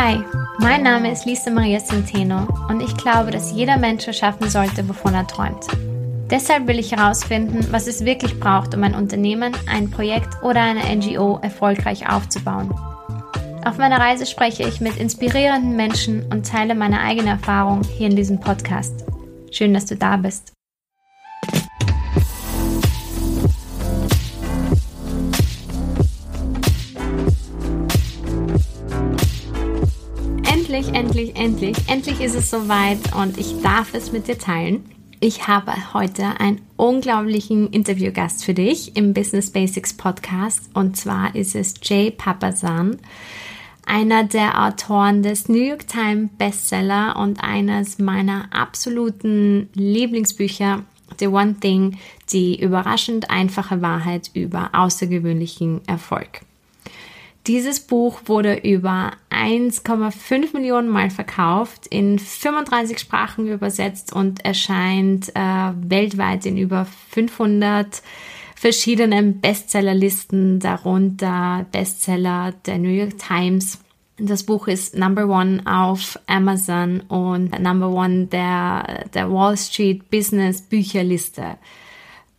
Hi, mein Name ist Lisa Maria Centeno und ich glaube, dass jeder Mensch erschaffen sollte, wovon er träumt. Deshalb will ich herausfinden, was es wirklich braucht, um ein Unternehmen, ein Projekt oder eine NGO erfolgreich aufzubauen. Auf meiner Reise spreche ich mit inspirierenden Menschen und teile meine eigene Erfahrung hier in diesem Podcast. Schön, dass du da bist. Endlich, endlich, endlich, ist es soweit und ich darf es mit dir teilen. Ich habe heute einen unglaublichen Interviewgast für dich im Business Basics Podcast und zwar ist es Jay Papasan, einer der Autoren des New York Times Bestseller und eines meiner absoluten Lieblingsbücher The One Thing, die überraschend einfache Wahrheit über außergewöhnlichen Erfolg. Dieses Buch wurde über 1,5 Millionen Mal verkauft, in 35 Sprachen übersetzt und erscheint äh, weltweit in über 500 verschiedenen Bestsellerlisten, darunter Bestseller der New York Times. Das Buch ist Number One auf Amazon und Number One der, der Wall Street Business Bücherliste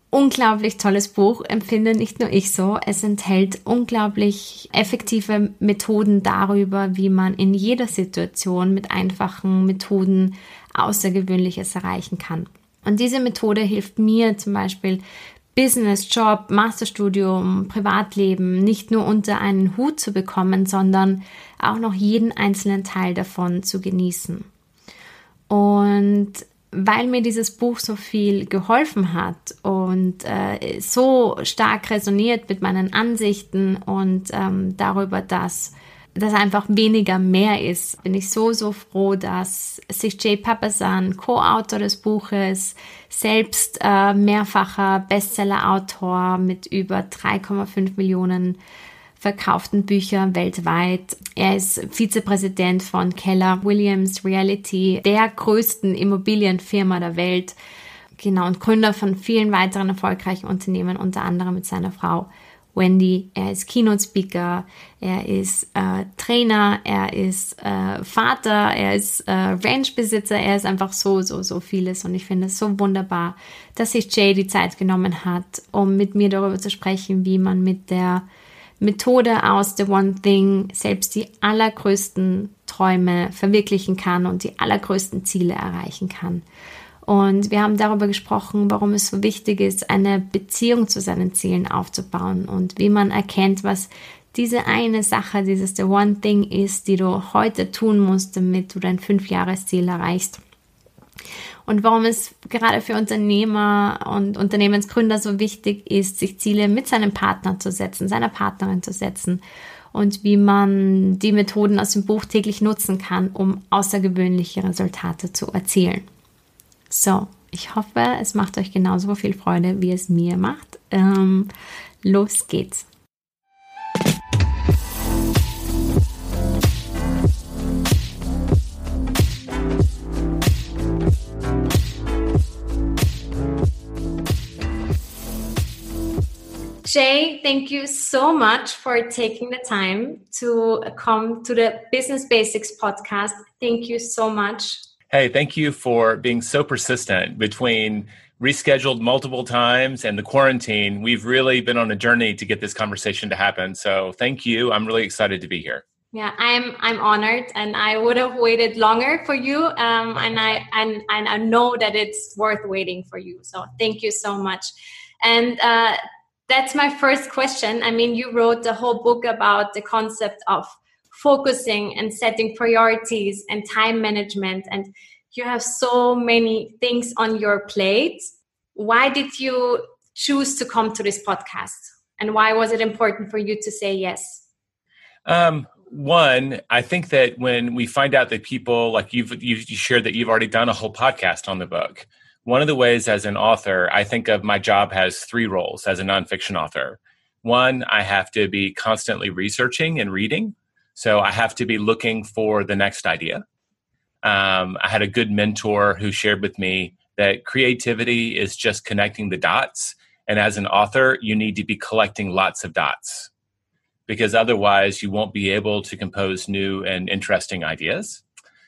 unglaublich tolles Buch, empfinde nicht nur ich so. Es enthält unglaublich effektive Methoden darüber, wie man in jeder Situation mit einfachen Methoden Außergewöhnliches erreichen kann. Und diese Methode hilft mir zum Beispiel, Business, Job, Masterstudium, Privatleben nicht nur unter einen Hut zu bekommen, sondern auch noch jeden einzelnen Teil davon zu genießen. Und weil mir dieses Buch so viel geholfen hat und äh, so stark resoniert mit meinen Ansichten und ähm, darüber, dass das einfach weniger mehr ist, bin ich so, so froh, dass sich Jay Papasan, Co-Autor des Buches, selbst äh, mehrfacher Bestseller-Autor mit über 3,5 Millionen verkauften Bücher weltweit. Er ist Vizepräsident von Keller Williams Reality, der größten Immobilienfirma der Welt. Genau, und Gründer von vielen weiteren erfolgreichen Unternehmen, unter anderem mit seiner Frau Wendy. Er ist Keynote Speaker, er ist äh, Trainer, er ist äh, Vater, er ist äh, Ranchbesitzer, er ist einfach so, so, so vieles. Und ich finde es so wunderbar, dass sich Jay die Zeit genommen hat, um mit mir darüber zu sprechen, wie man mit der Methode aus The One Thing selbst die allergrößten Träume verwirklichen kann und die allergrößten Ziele erreichen kann. Und wir haben darüber gesprochen, warum es so wichtig ist, eine Beziehung zu seinen Zielen aufzubauen und wie man erkennt, was diese eine Sache, dieses The One Thing ist, die du heute tun musst, damit du dein Fünfjahresziel erreichst und warum es gerade für Unternehmer und Unternehmensgründer so wichtig ist, sich Ziele mit seinem Partner zu setzen, seiner Partnerin zu setzen und wie man die Methoden aus dem Buch täglich nutzen kann, um außergewöhnliche Resultate zu erzielen. So, ich hoffe, es macht euch genauso viel Freude, wie es mir macht. Ähm, los geht's. Jay, thank you so much for taking the time to come to the Business Basics podcast. Thank you so much. Hey, thank you for being so persistent between rescheduled multiple times and the quarantine. We've really been on a journey to get this conversation to happen. So, thank you. I'm really excited to be here. Yeah, I'm I'm honored, and I would have waited longer for you, um, and I and and I know that it's worth waiting for you. So thank you so much. And uh, that's my first question. I mean, you wrote the whole book about the concept of focusing and setting priorities and time management, and you have so many things on your plate. Why did you choose to come to this podcast? And why was it important for you to say yes? Um, one, I think that when we find out that people like you've you've shared that you've already done a whole podcast on the book, one of the ways as an author, I think of my job has three roles as a nonfiction author. One, I have to be constantly researching and reading. So I have to be looking for the next idea. Um, I had a good mentor who shared with me that creativity is just connecting the dots. And as an author, you need to be collecting lots of dots because otherwise you won't be able to compose new and interesting ideas.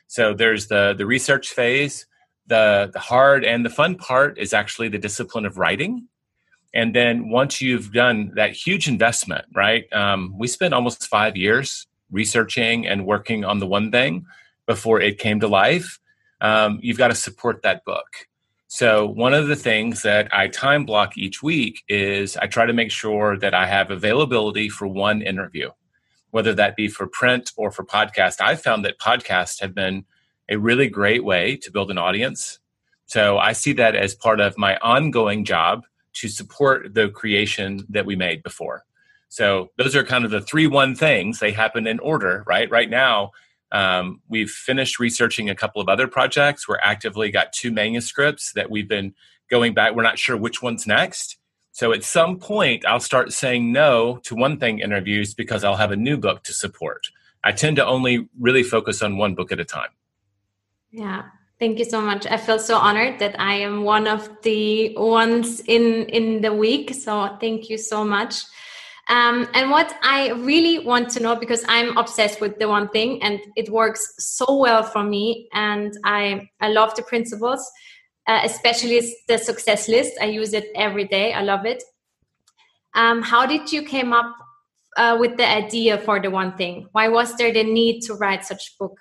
So there's the the research phase. The the hard and the fun part is actually the discipline of writing. And then once you've done that huge investment, right? Um, we spent almost five years researching and working on the one thing before it came to life. Um, you've got to support that book. So, one of the things that I time block each week is I try to make sure that I have availability for one interview, whether that be for print or for podcast. I've found that podcasts have been a really great way to build an audience. So, I see that as part of my ongoing job to support the creation that we made before. So, those are kind of the three one things. They happen in order, right? Right now, um, we've finished researching a couple of other projects. We're actively got two manuscripts that we've been going back. We're not sure which one's next. So at some point, I'll start saying no to one thing interviews because I'll have a new book to support. I tend to only really focus on one book at a time. Yeah. Thank you so much. I feel so honored that I am one of the ones in in the week. So thank you so much. Um, and what I really want to know, because I'm obsessed with the one thing and it works so well for me, and I, I love the principles, uh, especially the success list. I use it every day. I love it. Um, how did you came up uh, with the idea for the one thing? Why was there the need to write such book?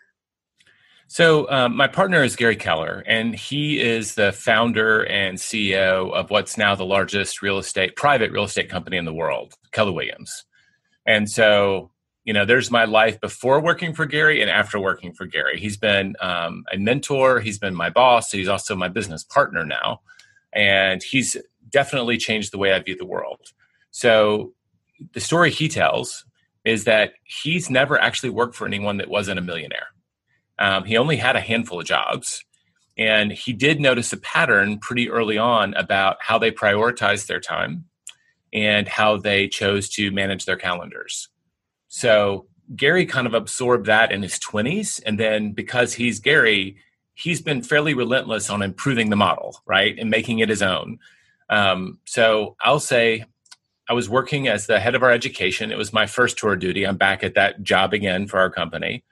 So, um, my partner is Gary Keller, and he is the founder and CEO of what's now the largest real estate, private real estate company in the world, Keller Williams. And so, you know, there's my life before working for Gary and after working for Gary. He's been um, a mentor, he's been my boss, he's also my business partner now. And he's definitely changed the way I view the world. So, the story he tells is that he's never actually worked for anyone that wasn't a millionaire um, he only had a handful of jobs. And he did notice a pattern pretty early on about how they prioritized their time and how they chose to manage their calendars. So Gary kind of absorbed that in his 20s. And then because he's Gary, he's been fairly relentless on improving the model, right? And making it his own. Um, so I'll say I was working as the head of our education. It was my first tour duty. I'm back at that job again for our company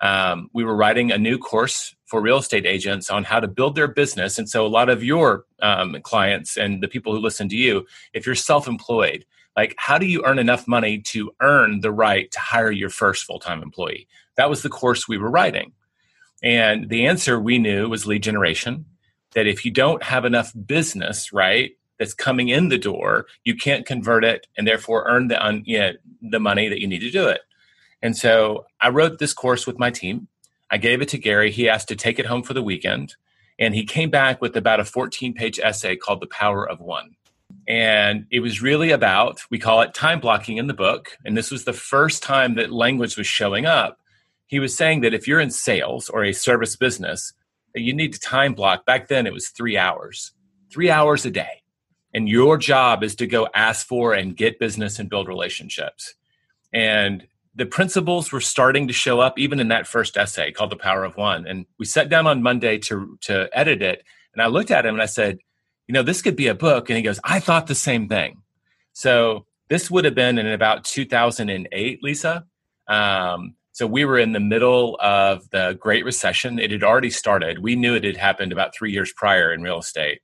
um, we were writing a new course for real estate agents on how to build their business. And so, a lot of your um, clients and the people who listen to you, if you're self employed, like how do you earn enough money to earn the right to hire your first full time employee? That was the course we were writing. And the answer we knew was lead generation. That if you don't have enough business, right, that's coming in the door, you can't convert it and therefore earn the, un, you know, the money that you need to do it. And so I wrote this course with my team. I gave it to Gary. He asked to take it home for the weekend. And he came back with about a 14 page essay called The Power of One. And it was really about, we call it time blocking in the book. And this was the first time that language was showing up. He was saying that if you're in sales or a service business, you need to time block. Back then, it was three hours, three hours a day. And your job is to go ask for and get business and build relationships. And the principles were starting to show up even in that first essay called the power of one. And we sat down on monday to to edit it and i looked at him and i said you know this could be a book. And he goes i thought the same thing. So this would have been in about 2008 lisa. Um, so we were in the middle of the great recession. It had already started. We knew it had happened about three years prior in real estate.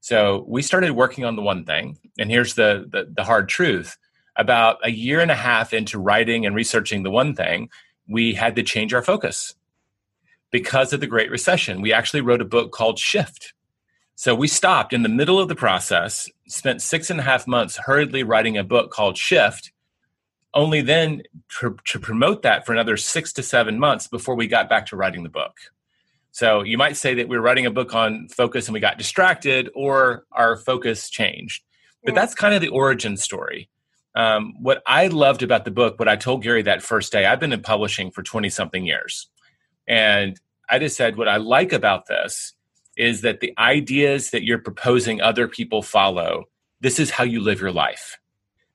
So we started working on the one thing and here's the, the, the hard truth about a year and a half into writing and researching the one thing, we had to change our focus because of the Great Recession. We actually wrote a book called Shift. So we stopped in the middle of the process, spent six and a half months hurriedly writing a book called Shift, only then to, to promote that for another six to seven months before we got back to writing the book. So you might say that we were writing a book on focus and we got distracted, or our focus changed. But that's kind of the origin story um, what I loved about the book, what I told Gary that first day, I've been in publishing for 20 something years. And I just said, what I like about this is that the ideas that you're proposing other people follow, this is how you live your life.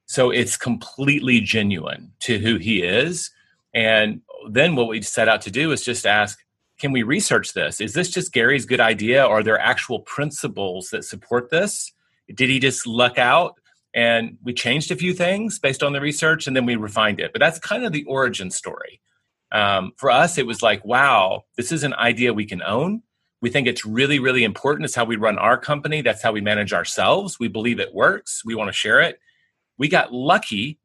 So it's completely genuine to who he is. And then what we set out to do is just ask, can we research this? Is this just Gary's good idea? or Are there actual principles that support this? Did he just luck out? And we changed a few things based on the research and then we refined it. But that's kind of the origin story. Um, for us it was like wow this is an idea we can own. We think it's really really important. It's how we run our company. That's how we manage ourselves. We believe it works. We want to share it. We got lucky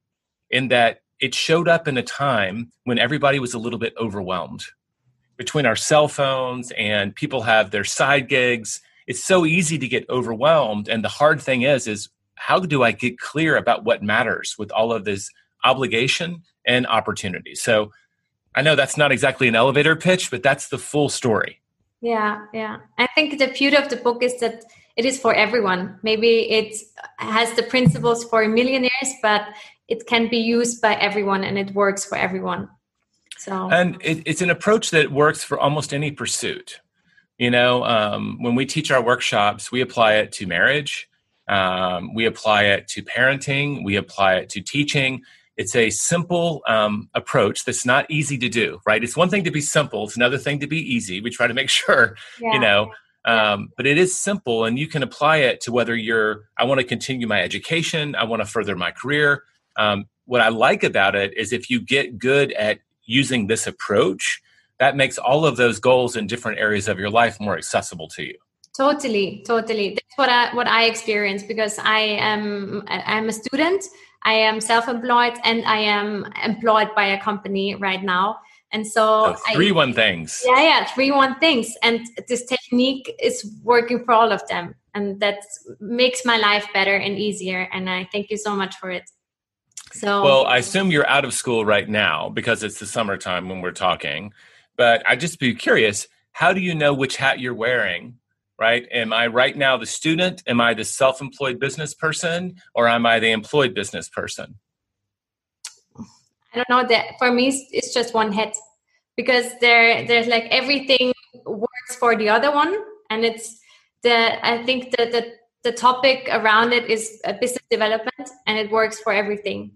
in that it showed up in a time when everybody was a little bit overwhelmed between our cell phones and people have their side gigs. It's so easy to get overwhelmed and the hard thing is is how do i get clear about what matters with all of this obligation and opportunity? So i know that's not exactly an elevator pitch but that's the full story. Yeah yeah. I think the beauty of the book is that it is for everyone. Maybe it has the principles for millionaires but it can be used by everyone and it works for everyone. So and it, it's an approach that works for almost any pursuit. You know um, when we teach our workshops we apply it to marriage um, we apply it to parenting we apply it to teaching. It's a simple um, approach that's not easy to do right? It's one thing to be simple it's another thing to be easy. We try to make sure yeah. you know um, but it is simple and you can apply it to whether you're i want to continue my education i want to further my career. Um, what i like about it is if you get good at using this approach that makes all of those goals in different areas of your life more accessible to you totally totally. That's what i what i experience because i am i'm a student. I am self-employed and i am employed by a company right now. And so, so three I, one things. Yeah yeah three one things. And this technique is working for all of them. And that makes my life better and easier. And i thank you so much for it. So well i assume you're out of school right now because it's the summertime when we're talking. But i'd just be curious how do you know which hat you're wearing right? Am i right now the student? Am i the self-employed business person or am i the employed business person? I don't know that for me it's just one hat because there there's like everything works for the other one and it's the i think that the the topic around it is uh, business development and it works for everything.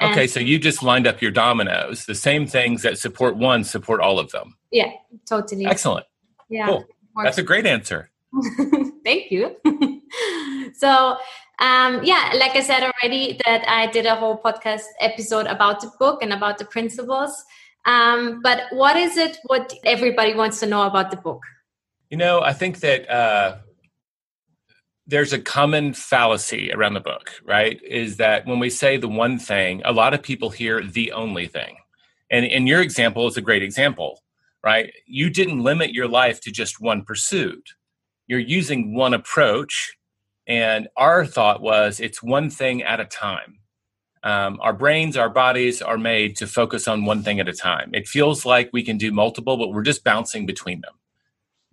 And okay so you just lined up your dominoes the same things that support one support all of them. Yeah totally. Excellent. Yeah. Cool. that's a great answer thank you so um, yeah like i said already that i did a whole podcast episode about the book and about the principles um, but what is it what everybody wants to know about the book you know i think that uh, there's a common fallacy around the book, right? Is that when we say the one thing, a lot of people hear the only thing. And in your example is a great example, right? You didn't limit your life to just one pursuit. You're using one approach. And our thought was it's one thing at a time. Um, our brains, our bodies are made to focus on one thing at a time. It feels like we can do multiple, but we're just bouncing between them.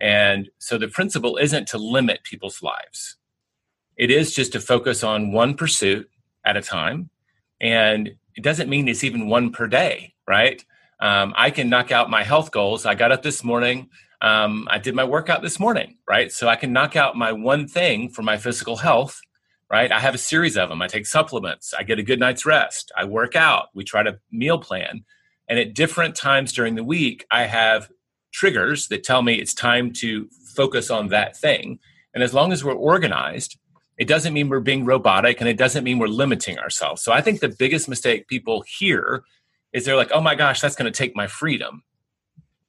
And so the principle isn't to limit people's lives it is just to focus on one pursuit at a time. And it doesn't mean it's even one per day, right? Um, I can knock out my health goals. I got up this morning. Um, I did my workout this morning, right? So I can knock out my one thing for my physical health, right? I have a series of them. I take supplements. I get a good night's rest. I work out. We try to meal plan. And at different times during the week, I have triggers that tell me it's time to focus on that thing. And as long as we're organized, it doesn't mean we're being robotic and it doesn't mean we're limiting ourselves. So I think the biggest mistake people hear is they're like, oh my gosh, that's going to take my freedom.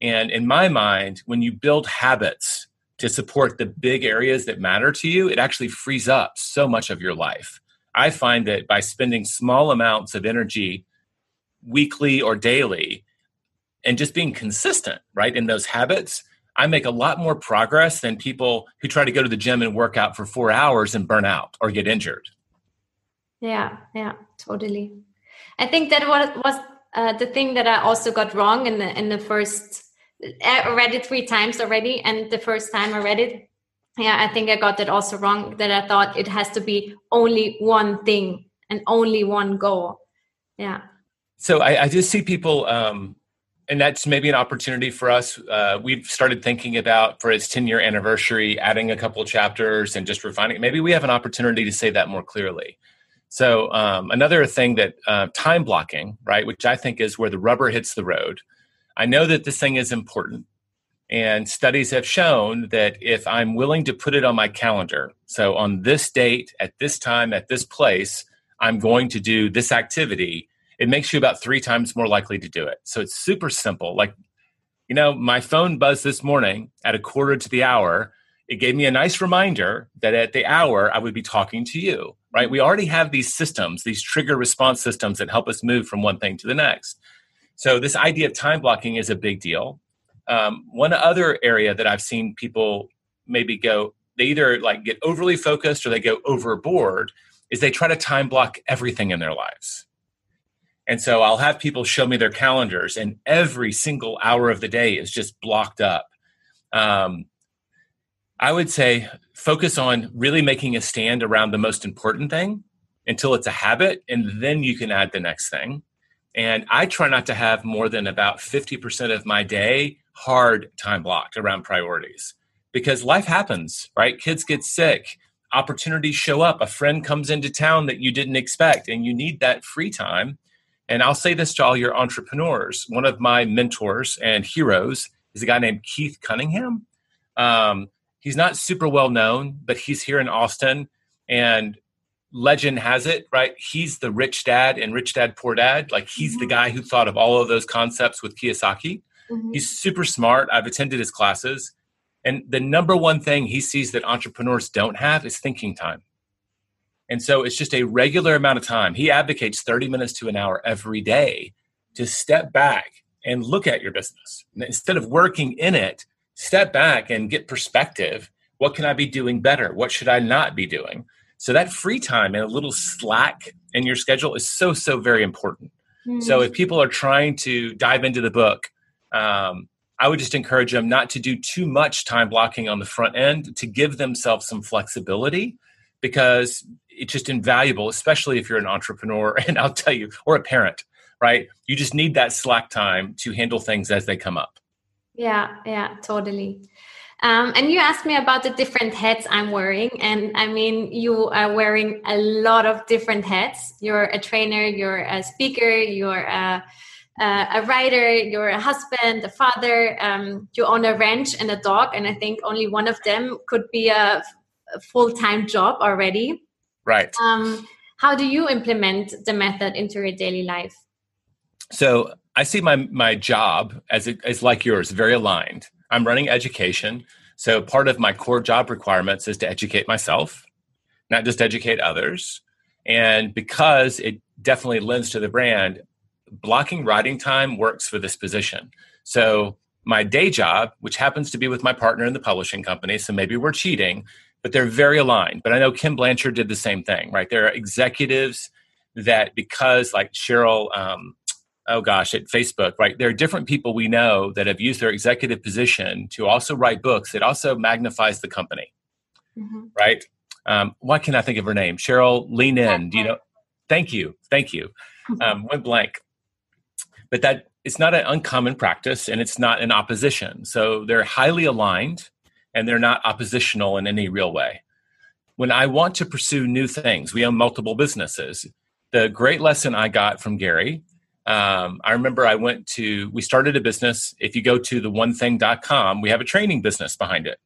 And in my mind, when you build habits to support the big areas that matter to you, it actually frees up so much of your life. I find that by spending small amounts of energy weekly or daily and just being consistent, right, in those habits, I make a lot more progress than people who try to go to the gym and work out for four hours and burn out or get injured. Yeah, yeah, totally. I think that was uh, the thing that I also got wrong in the in the first. I read it three times already, and the first time I read it, yeah, I think I got that also wrong. That I thought it has to be only one thing and only one goal. Yeah. So I, I just see people um, and that's maybe an opportunity for us. Uh, we've started thinking about for its 10 year anniversary, adding a couple chapters and just refining. Maybe we have an opportunity to say that more clearly. So um, another thing that uh, time blocking, right, which I think is where the rubber hits the road. I know that this thing is important, and studies have shown that if I'm willing to put it on my calendar, so on this date, at this time, at this place, I'm going to do this activity, it makes you about three times more likely to do it. So it's super simple. Like, you know, my phone buzzed this morning at a quarter to the hour. It gave me a nice reminder that at the hour I would be talking to you, right? We already have these systems, these trigger response systems that help us move from one thing to the next. So, this idea of time blocking is a big deal. Um, one other area that I've seen people maybe go, they either like get overly focused or they go overboard is they try to time block everything in their lives. And so I'll have people show me their calendars, and every single hour of the day is just blocked up. Um, I would say focus on really making a stand around the most important thing until it's a habit, and then you can add the next thing. And I try not to have more than about 50% of my day hard time blocked around priorities because life happens, right? Kids get sick, opportunities show up, a friend comes into town that you didn't expect, and you need that free time. And I'll say this to all your entrepreneurs. One of my mentors and heroes is a guy named Keith Cunningham. Um, he's not super well known, but he's here in Austin. And legend has it, right? He's the rich dad and rich dad, poor dad. Like he's mm-hmm. the guy who thought of all of those concepts with Kiyosaki. Mm-hmm. He's super smart. I've attended his classes. And the number one thing he sees that entrepreneurs don't have is thinking time. And so it's just a regular amount of time. He advocates 30 minutes to an hour every day to step back and look at your business. Instead of working in it, step back and get perspective. What can I be doing better? What should I not be doing? So that free time and a little slack in your schedule is so, so very important. Mm-hmm. So if people are trying to dive into the book, um, I would just encourage them not to do too much time blocking on the front end to give themselves some flexibility because it's just invaluable, especially if you're an entrepreneur and I'll tell you, or a parent, right? You just need that slack time to handle things as they come up. Yeah, yeah, totally. Um, and you asked me about the different hats I'm wearing. And I mean, you are wearing a lot of different hats. You're a trainer, you're a speaker, you're a uh, a writer, you're a husband, a father, um, you own a ranch and a dog, and I think only one of them could be a, a full time job already. Right. Um, how do you implement the method into your daily life? So I see my my job as it, as like yours, very aligned. I'm running education, so part of my core job requirements is to educate myself, not just educate others. And because it definitely lends to the brand, blocking writing time works for this position. So my day job, which happens to be with my partner in the publishing company, so maybe we're cheating, but they're very aligned. But I know Ken Blanchard did the same thing, right? There are executives that because like Sheryl, um, oh gosh, at Facebook, right? There are different people we know that have used their executive position to also write books. It also magnifies the company, mm-hmm. right? Um, why can I think of her name? Sheryl, lean in. Do you know? Thank you, thank you. Um, went blank but that it's not an uncommon practice and it's not an opposition. So they're highly aligned and they're not oppositional in any real way. When I want to pursue new things, we own multiple businesses. The great lesson I got from Gary, um, I remember I went to, we started a business. If you go to the onething.com, we have a training business behind it.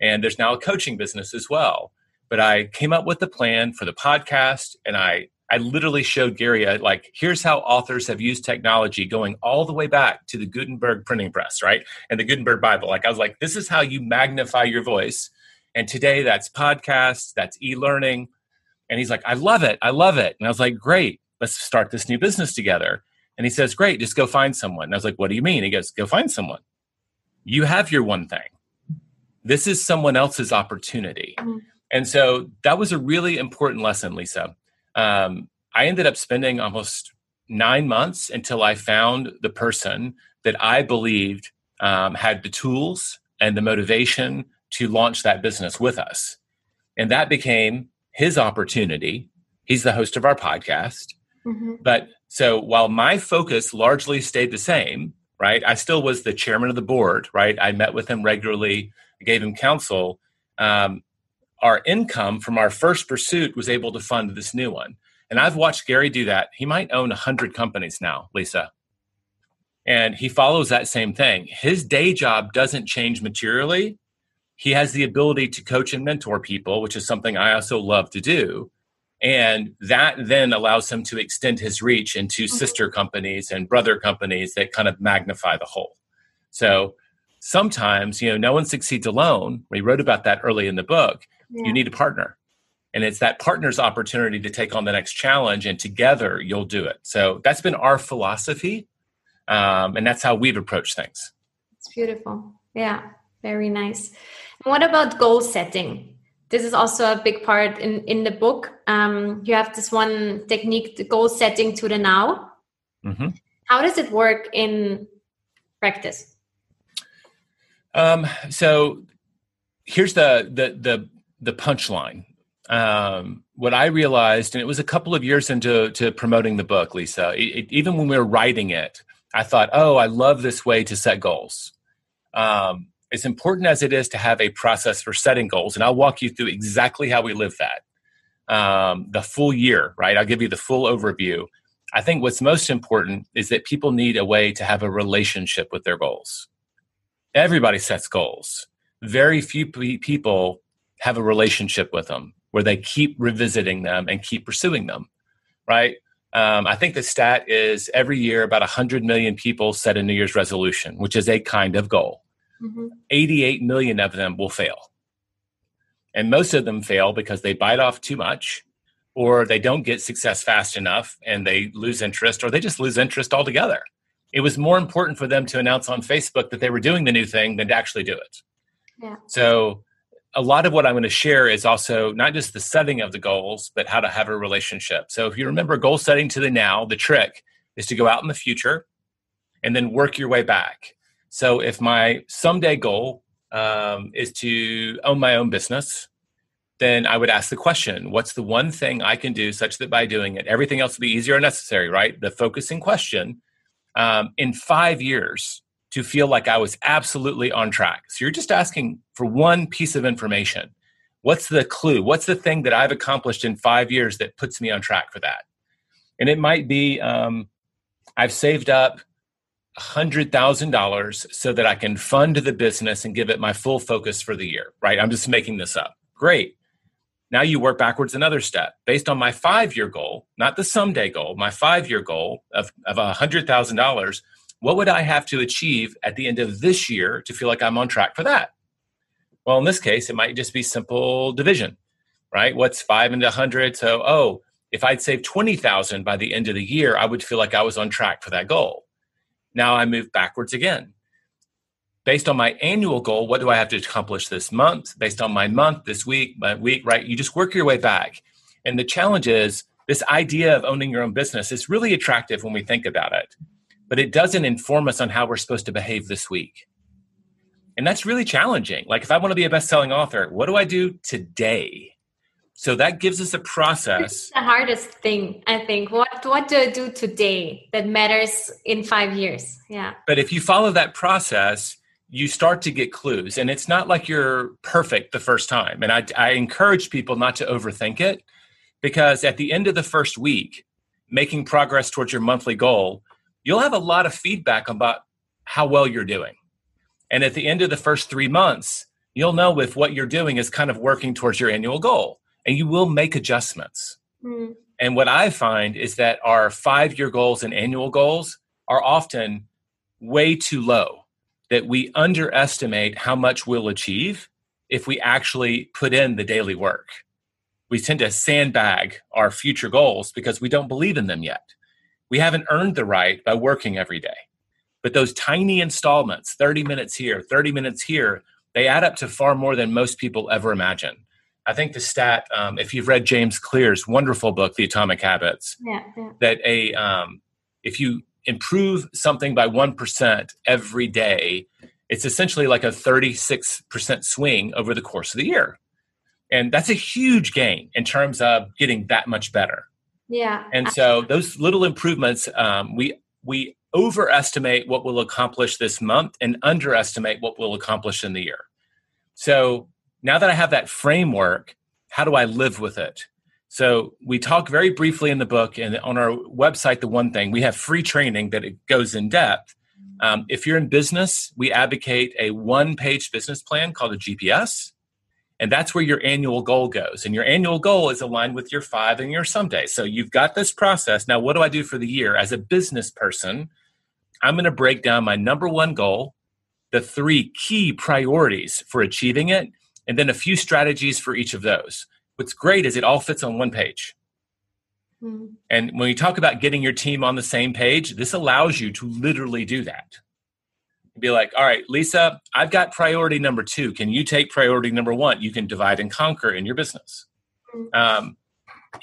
And there's now a coaching business as well. But I came up with the plan for the podcast and I I literally showed Gary, uh, like, here's how authors have used technology going all the way back to the Gutenberg printing press, right? And the Gutenberg Bible. Like, I was like, this is how you magnify your voice. And today that's podcasts, that's e learning. And he's like, I love it. I love it. And I was like, great, let's start this new business together. And he says, great, just go find someone. And I was like, what do you mean? He goes, go find someone. You have your one thing. This is someone else's opportunity. Mm-hmm. And so that was a really important lesson, Lisa um, I ended up spending almost nine months until I found the person that I believed um, had the tools and the motivation to launch that business with us. And that became his opportunity. He's the host of our podcast. Mm-hmm. But so while my focus largely stayed the same, right, I still was the chairman of the board, right? I met with him regularly, I gave him counsel. Um, our income from our first pursuit was able to fund this new one. And I've watched Gary do that. He might own 100 companies now, Lisa. And he follows that same thing. His day job doesn't change materially. He has the ability to coach and mentor people, which is something I also love to do. And that then allows him to extend his reach into Mm-hmm. sister companies and brother companies that kind of magnify the whole. So sometimes, you know, no one succeeds alone. We wrote about that early in the book. Yeah. You need a partner. And it's that partner's opportunity to take on the next challenge, and together you'll do it. So that's been our philosophy. Um, and that's how we've approached things. It's beautiful. Yeah, very nice. And what about goal setting? This is also a big part in, in the book. Um, you have this one technique, the goal setting to the now. Mhm. How does it work in practice? Um, so here's the the the the punchline. Um, what I realized, and it was a couple of years into to promoting the book, Lisa. It, it- even when we were writing it, I thought, "Oh, I love this way to set goals." Um, as important as it is to have a process for setting goals, and I'll walk you through exactly how we live that. Um, the full year, right? I'll give you the full overview. I think what's most important is that people need a way to have a relationship with their goals everybody sets goals. Very few pe- people have a relationship with them where they keep revisiting them and keep pursuing them, right? Um, I think the stat is every year about 100 million people set a New Year's resolution, which is a kind of goal. Mhm. 88 million of them will fail. And most of them fail because they bite off too much or they don't get success fast enough and they lose interest or they just lose interest altogether. It was more important for them to announce on Facebook that they were doing the new thing than to actually do it. Yeah. So, a lot of what I'm going to share is also not just the setting of the goals, but how to have a relationship. So, if you remember goal setting to the now, the trick is to go out in the future and then work your way back. So, if my someday goal um, is to own my own business, then I would ask the question what's the one thing I can do such that by doing it, everything else will be easier or necessary, right? The focusing question um, in five years to feel like I was absolutely on track. So you're just asking for one piece of information. What's the clue? What's the thing that I've accomplished in five years that puts me on track for that? And it might be um, I've saved up $100,000 so that I can fund the business and give it my full focus for the year, right? I'm just making this up. Great. Now you work backwards another step. Based on my five year goal, not the someday goal, my five year goal of, of $100,000, what would I have to achieve at the end of this year to feel like I'm on track for that? Well, in this case, it might just be simple division, right? What's five into 100? So, oh, if I'd save 20,000 by the end of the year, I would feel like I was on track for that goal. Now I move backwards again. Based on my annual goal, what do I have to accomplish this month? Based on my month, this week, my week, right? You just work your way back. And the challenge is this idea of owning your own business is really attractive when we think about it, but it doesn't inform us on how we're supposed to behave this week. And that's really challenging. Like, if I want to be a best selling author, what do I do today? So that gives us a process. It's the hardest thing, I think. What do I do today that matters in five years? Yeah. But if you follow that process, you start to get clues. And it's not like you're perfect the first time. And I, I encourage people not to overthink it because at the end of the first week, making progress towards your monthly goal, you'll have a lot of feedback about how well you're doing. And at the end of the first three months, you'll know if what you're doing is kind of working towards your annual goal and you will make adjustments. Mm. And what I find is that our five year goals and annual goals are often way too low, that we underestimate how much we'll achieve if we actually put in the daily work. We tend to sandbag our future goals because we don't believe in them yet. We haven't earned the right by working every day. But those tiny installments, 30 minutes here, 30 minutes here, they add up to far more than most people ever imagine. I think the stat, um, if you've read James Clear's wonderful book, The Atomic Habits, Yeah. yeah. that a um, if you improve something by one percent every day, it's essentially like a thirty-six percent swing over the course of the year, and that's a huge gain in terms of getting that much better. Yeah. And so those little improvements, um, we we overestimate what we'll accomplish this month and underestimate what we'll accomplish in the year. So now that I have that framework, how do I live with it? So we talk very briefly in the book and on our website. The one thing we have free training that it goes in depth. Um, if you're in business, we advocate a one-page business plan called a GPS, And that's where your annual goal goes. And your annual goal is aligned with your five and your someday. So you've got this process. Now, what do I do for the year? As a business person, I'm going to break down my number one goal, the three key priorities for achieving it, and then a few strategies for each of those. What's great is it all fits on one page. Mm-hmm. And when you talk about getting your team on the same page, this allows you to literally do that be like, all right, Lisa, I've got priority number two. Can you take priority number one? You can divide and conquer in your business. Mm-hmm. Um,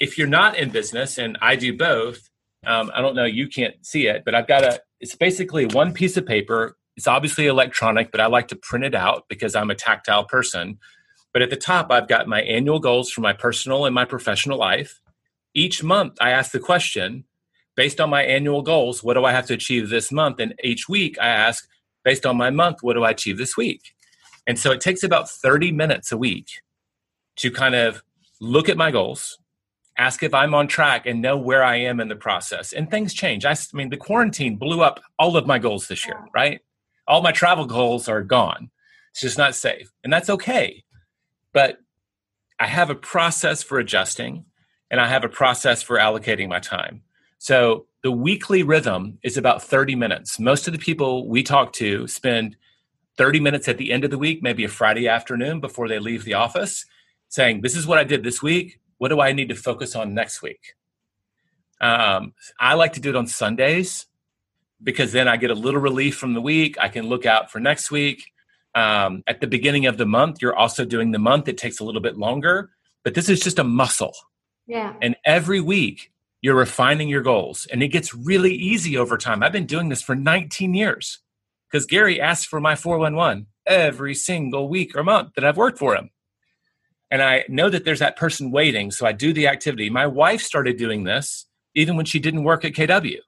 if you're not in business, and I do both, um, I don't know, you can't see it, but I've got a, it's basically one piece of paper. It's obviously electronic, but I like to print it out because I'm a tactile person. But at the top, I've got my annual goals for my personal and my professional life. Each month, I ask the question, based on my annual goals, what do I have to achieve this month? And each week, I ask, based on my month, what do I achieve this week? And so it takes about 30 minutes a week to kind of look at my goals, ask if I'm on track, and know where I am in the process. And things change. I, I mean, the quarantine blew up all of my goals this year, right? All my travel goals are gone. It's just not safe. And that's okay. But I have a process for adjusting and I have a process for allocating my time. So the weekly rhythm is about 30 minutes. Most of the people we talk to spend 30 minutes at the end of the week, maybe a Friday afternoon before they leave the office, saying, This is what I did this week. What do I need to focus on next week? Um, I like to do it on Sundays because then I get a little relief from the week. I can look out for next week. Um, at the beginning of the month, you're also doing the month. It takes a little bit longer, but this is just a muscle. Yeah. And every week, you're refining your goals, and it gets really easy over time. I've been doing this for 19 years because Gary asks for my 411 every single week or month that I've worked for him. And I know that there's that person waiting, so I do the activity. My wife started doing this even when she didn't work at KW.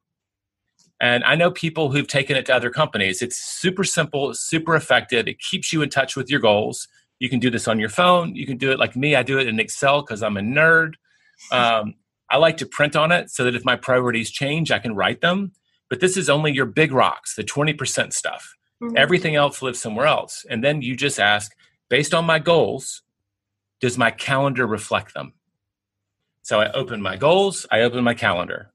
And I know people who've taken it to other companies. It's super simple, super effective. It keeps you in touch with your goals. You can do this on your phone. You can do it like me. I do it in Excel because I'm a nerd. Um, I like to print on it so that if my priorities change, I can write them. But this is only your big rocks, the 20% stuff. Mm-hmm. Everything else lives somewhere else. And then you just ask, based on my goals, does my calendar reflect them? So I open my goals, I open my calendar.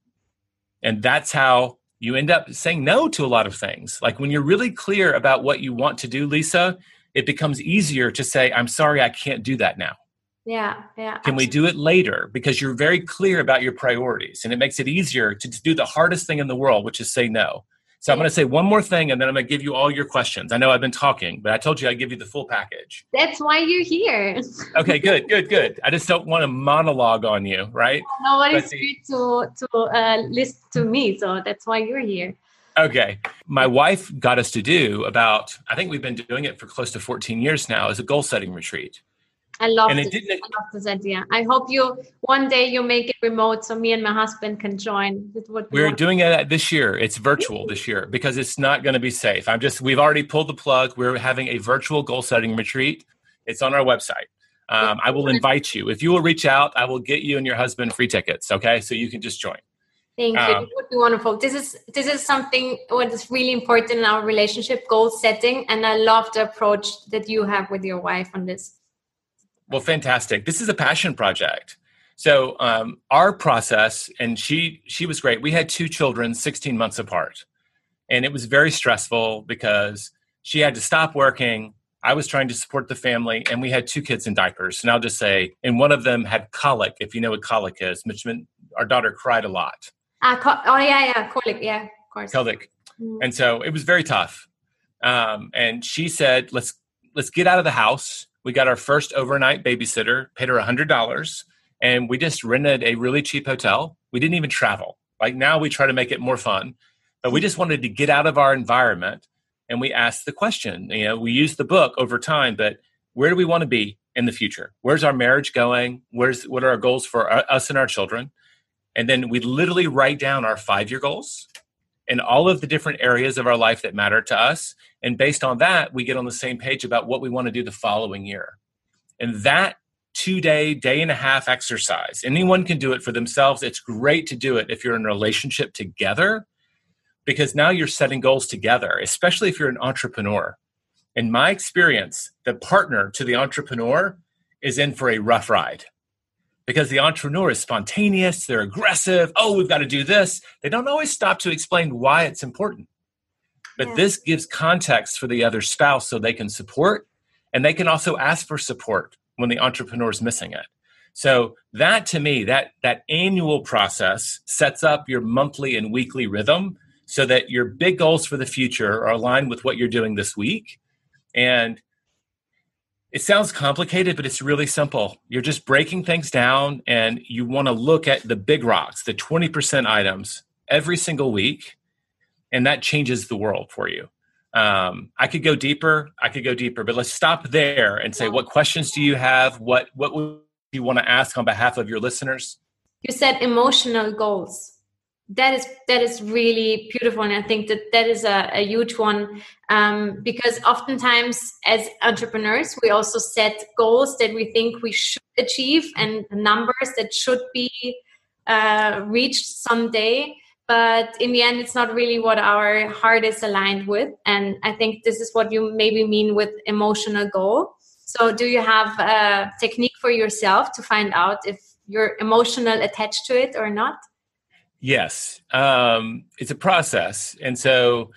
And that's how you end up saying no to a lot of things. Like when you're really clear about what you want to do, Lisa, it becomes easier to say, I'm sorry, I can't do that now. Yeah, yeah. Can absolutely. we do it later? Because you're very clear about your priorities and it makes it easier to, to do the hardest thing in the world, which is say no. So I'm going to say one more thing and then I'm going to give you all your questions. I know I've been talking, but I told you I'd give you the full package. That's why you're here. okay, good, good, good. I just don't want to monologue on you, right? Nobody's here to, to uh, listen to me, so that's why you're here. Okay. My wife got us to do about, I think we've been doing it for close to 14 years now, is a goal setting retreat. I love and it. Didn't, I love this idea. I hope you one day you make it remote so me and my husband can join. We're doing it this year. It's virtual this year because it's not going to be safe. I'm just we've already pulled the plug. We're having a virtual goal setting retreat. It's on our website. Um, I will invite you. If you will reach out, I will get you and your husband free tickets. Okay, so you can just join. Thank you. Um, it would be wonderful. This is this is something what is really important in our relationship, goal setting, and I love the approach that you have with your wife on this. Well, fantastic. This is a passion project. So um, our process, and she she was great. We had two children, 16 months apart, and it was very stressful because she had to stop working. I was trying to support the family, and we had two kids in diapers. And I'll just say, and one of them had colic. If you know what colic is, which meant our daughter cried a lot. Uh, co- oh yeah, yeah, colic, yeah, of course. Colic, mm-hmm. and so it was very tough. Um, and she said, "Let's let's get out of the house." We got our first overnight babysitter, paid her $100, and we just rented a really cheap hotel. We didn't even travel. Like now we try to make it more fun, but we just wanted to get out of our environment and we asked the question. You know, we used the book over time, but where do we want to be in the future? Where's our marriage going? Where's what are our goals for us and our children? And then we literally write down our five year goals and all of the different areas of our life that matter to us. And based on that, we get on the same page about what we want to do the following year. And that two day, day and a half exercise, anyone can do it for themselves. It's great to do it if you're in a relationship together because now you're setting goals together, especially if you're an entrepreneur. In my experience, the partner to the entrepreneur is in for a rough ride because the entrepreneur is spontaneous, they're aggressive. Oh, we've got to do this. They don't always stop to explain why it's important. But yeah. this gives context for the other spouse so they can support and they can also ask for support when the entrepreneur is missing it. So that to me, that that annual process sets up your monthly and weekly rhythm so that your big goals for the future are aligned with what you're doing this week. And it sounds complicated, but it's really simple. You're just breaking things down and you want to look at the big rocks, the 20% items every single week. And that changes the world for you. Um, I could go deeper. I could go deeper, but let's stop there and say, what questions do you have? What, what would you want to ask on behalf of your listeners? You said emotional goals that is that is really beautiful and i think that that is a, a huge one um, because oftentimes as entrepreneurs we also set goals that we think we should achieve and numbers that should be uh, reached someday but in the end it's not really what our heart is aligned with and i think this is what you maybe mean with emotional goal. So do you have a technique for yourself to find out if you're emotional attached to it or not Yes, um, it's a process, and so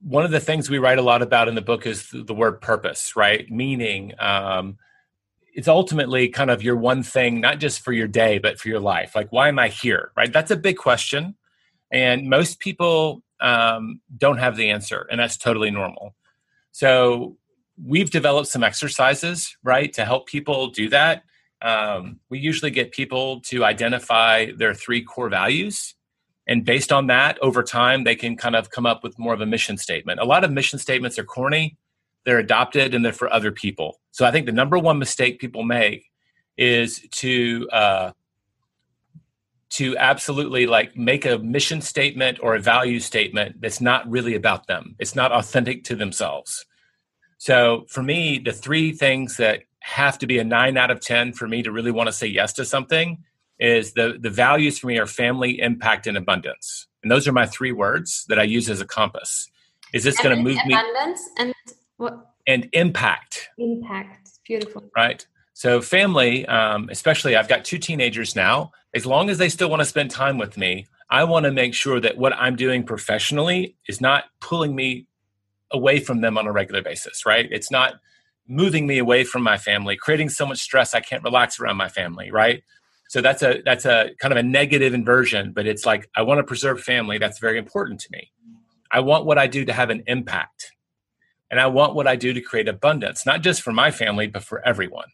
one of the things we write a lot about in the book is the, word purpose, right? Meaning, um, it's ultimately kind of your one thing, not just for your day, but for your life. Like, why am I here? Right? That's a big question, and most people um, don't have the answer, and that's totally normal. So we've developed some exercises, right, to help people do that. Um, we usually get people to identify their three core values and based on that over time they can kind of come up with more of a mission statement. A lot of mission statements are corny. They're adopted and they're for other people. So i think the number one mistake people make is to uh, to absolutely like make a mission statement or a value statement that's not really about them. It's not authentic to themselves. So for me the three things that have to be a 9 out of 10 for me to really want to say yes to something is the the values for me are family, impact, and abundance. And those are my three words that I use as a compass. Is this going to move abundance me? Abundance and what? And impact. Impact. Beautiful. Right. So family, um, especially, I've got two teenagers now. As long as they still want to spend time with me, I want to make sure that what I'm doing professionally is not pulling me away from them on a regular basis. Right. It's not moving me away from my family, creating so much stress I can't relax around my family. Right. So that's a that's a kind of a negative inversion, but it's like I want to preserve family. That's very important to me. I want what I do to have an impact. And I want what I do to create abundance, not just for my family, but for everyone.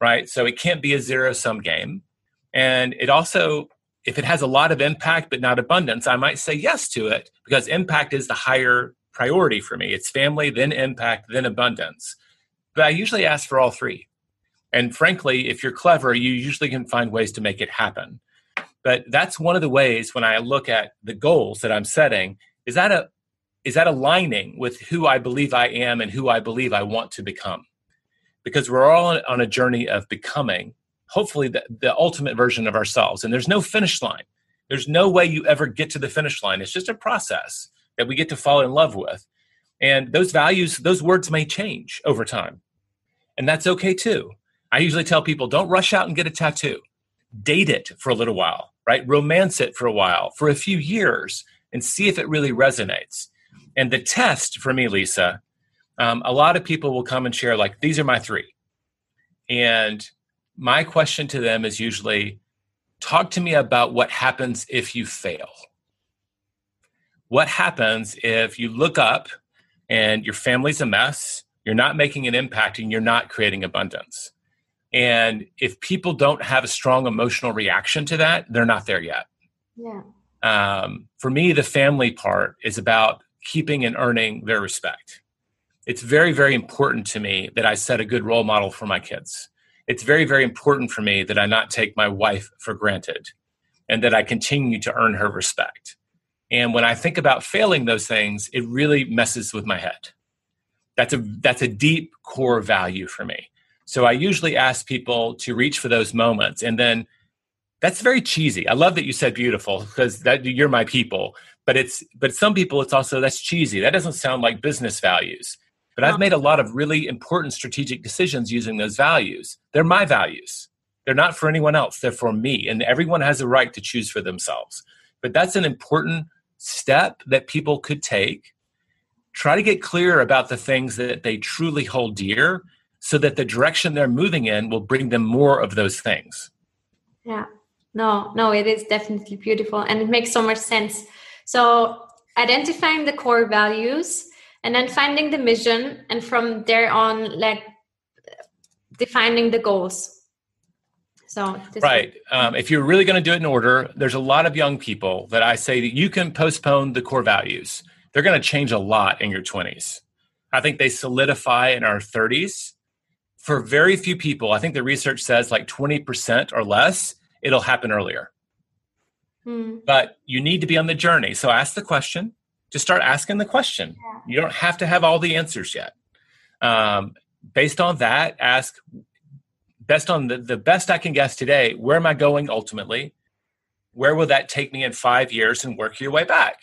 Right? So it can't be a zero sum game. And it also if it has a lot of impact but not abundance, I might say yes to it because impact is the higher priority for me. It's family, then impact, then abundance. But I usually ask for all three. And frankly, if you're clever, you usually can find ways to make it happen. But that's one of the ways when I look at the goals that I'm setting, is that a is that aligning with who I believe I am and who I believe I want to become? Because we're all on a journey of becoming, hopefully, the, the ultimate version of ourselves. And there's no finish line. There's no way you ever get to the finish line. It's just a process that we get to fall in love with. And those values, those words may change over time. And that's okay too. I usually tell people don't rush out and get a tattoo. Date it for a little while, right? Romance it for a while, for a few years, and see if it really resonates. And the test for me, Lisa, um, a lot of people will come and share, like, these are my three. And my question to them is usually talk to me about what happens if you fail. What happens if you look up and your family's a mess, you're not making an impact, and you're not creating abundance? And if people don't have a strong emotional reaction to that, they're not there yet. Yeah. Um, for me, the family part is about keeping and earning their respect. It's very, very important to me that I set a good role model for my kids. It's very, very important for me that I not take my wife for granted and that I continue to earn her respect. And when I think about failing those things, it really messes with my head. That's a that's a deep core value for me. So I usually ask people to reach for those moments. And then that's very cheesy. I love that you said beautiful because that you're my people. But it's but some people it's also that's cheesy. That doesn't sound like business values. But I've made a lot of really important strategic decisions using those values. They're my values. They're not for anyone else, they're for me. And everyone has a right to choose for themselves. But that's an important step that people could take. Try to get clear about the things that they truly hold dear so that the direction they're moving in will bring them more of those things. Yeah. No, no, it is definitely beautiful and it makes so much sense. So, identifying the core values and then finding the mission and from there on like defining the goals so right, um, if you're really going to do it in order, there's a lot of young people that I say that you can postpone the core values. They're going to change a lot in your 20s. I think they solidify in our 30s. For very few people, I think the research says like 20% or less, it'll happen earlier. Hmm. But you need to be on the journey. So ask the question. Just start asking the question. Yeah. You don't have to have all the answers yet. Um, based on that, ask best on the, the best I can guess today, where am I going ultimately? Where will that take me in five years and work your way back?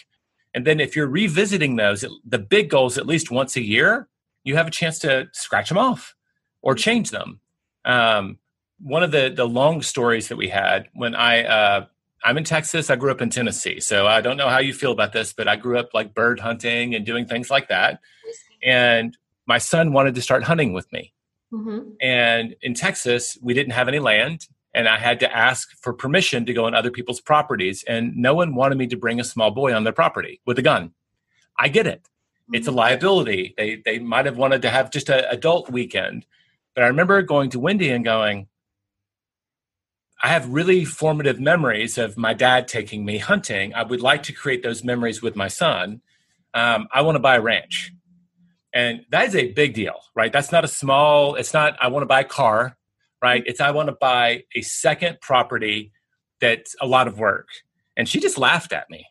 And then if you're revisiting those, the big goals at least once a year, you have a chance to scratch them off or change them. Um, one of the the long stories that we had when I uh, I'm in Texas. I grew up in Tennessee, so I don't know how you feel about this, but I grew up like bird hunting and doing things like that. And my son wanted to start hunting with me. Mm-hmm. And in Texas, we didn't have any land, and I had to ask for permission to go on other people's properties. And no one wanted me to bring a small boy on their property with a gun. I get it. Mm-hmm. It's a mm-hmm. liability. They they might have wanted to have just an adult weekend, but I remember going to Wendy and going. I have really formative memories of my dad taking me hunting. I would like to create those memories with my son. Um, I want to buy a ranch. And that is a big deal, right? That's not a small, it's not, I want to buy a car, right? It's, I want to buy a second property that's a lot of work. And she just laughed at me.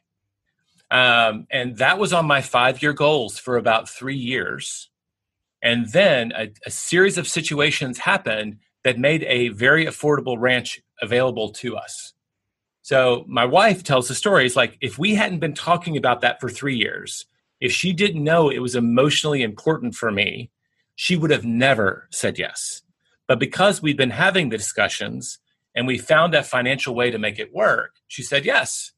Um, and that was on my five year goals for about three years. And then a, a series of situations happened that made a very affordable ranch available to us. So my wife tells the stories like if we hadn't been talking about that for three years, if she didn't know it was emotionally important for me, she would have never said yes. But because we've been having the discussions and we found that financial way to make it work, she said yes.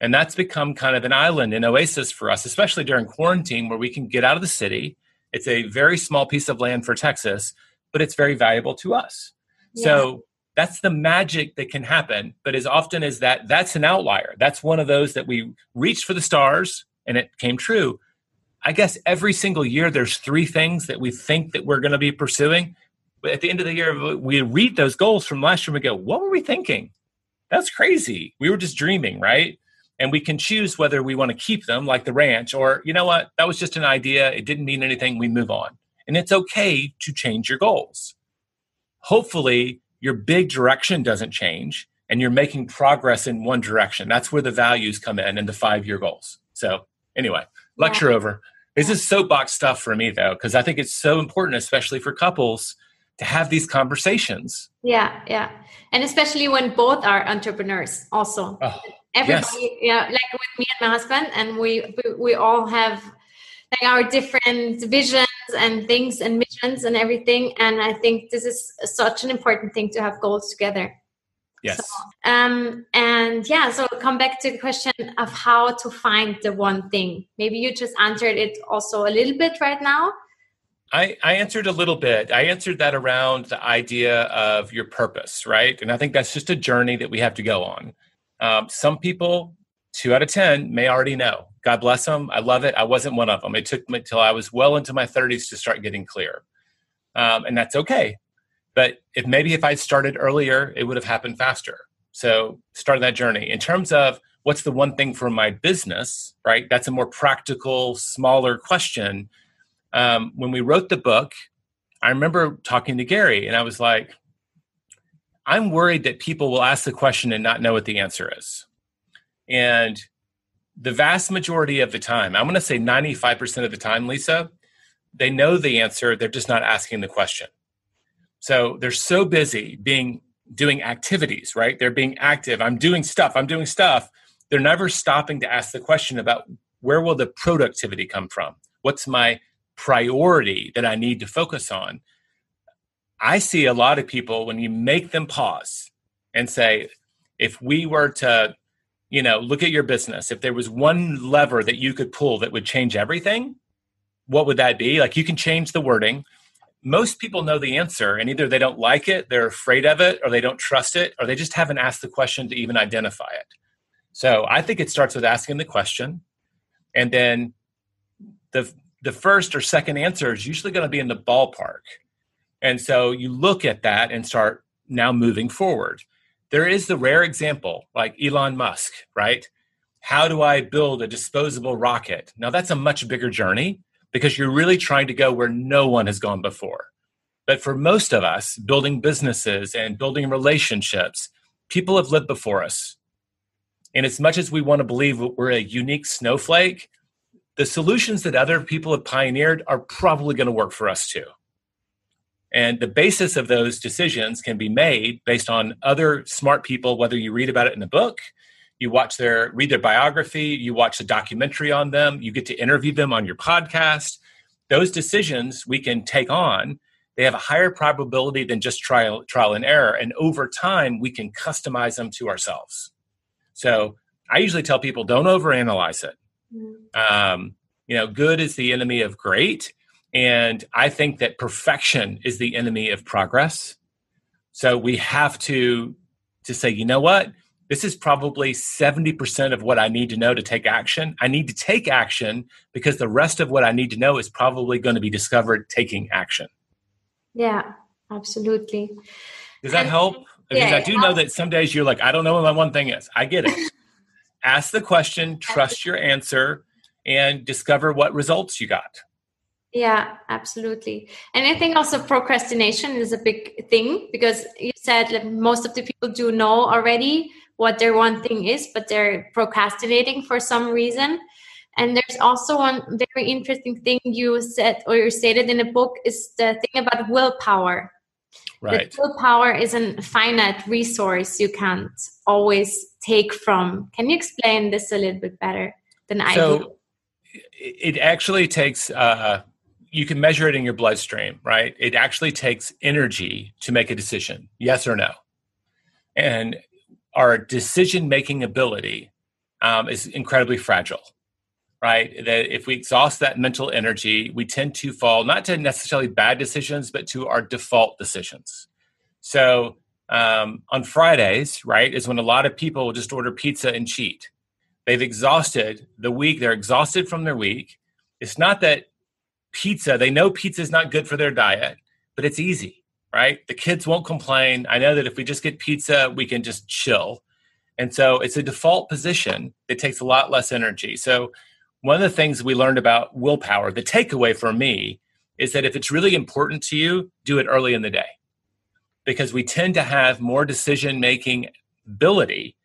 And that's become kind of an island, an oasis for us, especially during quarantine where we can get out of the city. It's a very small piece of land for Texas, but it's very valuable to us. Yeah. So that's the magic that can happen. But as often as that, that's an outlier. That's one of those that we reached for the stars and it came true. I guess every single year there's three things that we think that we're going to be pursuing. But at the end of the year, we read those goals from last year and we go, what were we thinking? That's crazy. We were just dreaming, right? And we can choose whether we want to keep them, like the ranch, or you know what? That was just an idea. It didn't mean anything. We move on. And it's okay to change your goals. Hopefully, your big direction doesn't change and you're making progress in one direction. That's where the values come in and the five year goals. So Anyway, lecture yeah. over. This is soapbox stuff for me though, because I think it's so important, especially for couples, to have these conversations. Yeah, yeah, and especially when both are entrepreneurs, also. Oh, Everybody, yes. yeah, like with me and my husband, and we we, all have like our different visions and things and missions and everything. And I think this is such an important thing to have goals together. Yes. So, um, and yeah, so come back to the question of how to find the one thing. Maybe you just answered it also a little bit right now. I, I answered a little bit. I answered that around the idea of your purpose, right? And I think that's just a journey that we have to go on. Um, some people, two out of 10, may already know. God bless them. I love it. I wasn't one of them. It took me until I was well into my 30s to start getting clear. Um, and that's okay. But if maybe if I started earlier, it would have happened faster. So started that journey. In terms of what's the one thing for my business, right? That's a more practical, smaller question. Um, when we wrote the book, I remember talking to Gary and I was like, I'm worried that people will ask the question and not know what the answer is. And the vast majority of the time, I'm going to say 95% of the time, Lisa, they know the answer. They're just not asking the question. So they're so busy being doing activities, right? They're being active. I'm doing stuff. I'm doing stuff. They're never stopping to ask the question about where will the productivity come from? What's my priority that I need to focus on. I see a lot of people when you make them pause and say, if we were to, you know, look at your business, if there was one lever that you could pull that would change everything, what would that be? Like you can change the wording. Most people know the answer, and either they don't like it, they're afraid of it, or they don't trust it, or they just haven't asked the question to even identify it. So I think it starts with asking the question, and then the the first or second answer is usually going to be in the ballpark. And so you look at that and start now moving forward. There is the rare example, like Elon Musk, right? How do I build a disposable rocket? Now, that's a much bigger journey because you're really trying to go where no one has gone before. But for most of us, building businesses and building relationships, people have lived before us. And as much as we want to believe we're a unique snowflake, the solutions that other people have pioneered are probably going to work for us too. And the basis of those decisions can be made based on other smart people, whether you read about it in a book, you watch their read their biography, you watch a documentary on them, you get to interview them on your podcast. Those decisions we can take on. They have a higher probability than just trial trial and error. And over time, we can customize them to ourselves. So I usually tell people don't overanalyze it. Mm. Um, you know, good is the enemy of great and I think that perfection is the enemy of progress. So we have to to say, you know what? This is probably 70% of what I need to know to take action. I need to take action because the rest of what I need to know is probably going to be discovered taking action. Yeah, absolutely. Does that and, help? Because yeah, I do know that some days you're like, I don't know what my one thing is. I get it. Ask the question, trust your answer, and discover what results you got. Yeah, absolutely. And I think also procrastination is a big thing because you said that most of the people do know already what their one thing is, but they're procrastinating for some reason. And there's also one very interesting thing you said or you stated in a book is the thing about willpower. Right. That willpower is a finite resource you can't always take from. Can you explain this a little bit better than I so, do? It actually takes uh, you can measure it in your bloodstream, right? It actually takes energy to make a decision, yes or no. And our decision making ability um, is incredibly fragile, right? That if we exhaust that mental energy, we tend to fall not to necessarily bad decisions, but to our default decisions. So um, on Fridays, right, is when a lot of people will just order pizza and cheat. They've exhausted the week, they're exhausted from their week. It's not that pizza. They know pizza is not good for their diet, but it's easy, right? The kids won't complain. I know that if we just get pizza, we can just chill. And so it's a default position that takes a lot less energy. So, one of the things we learned about willpower, the takeaway for me, is that if it's really important to you, do it early in the day. Because we tend to have more decision making ability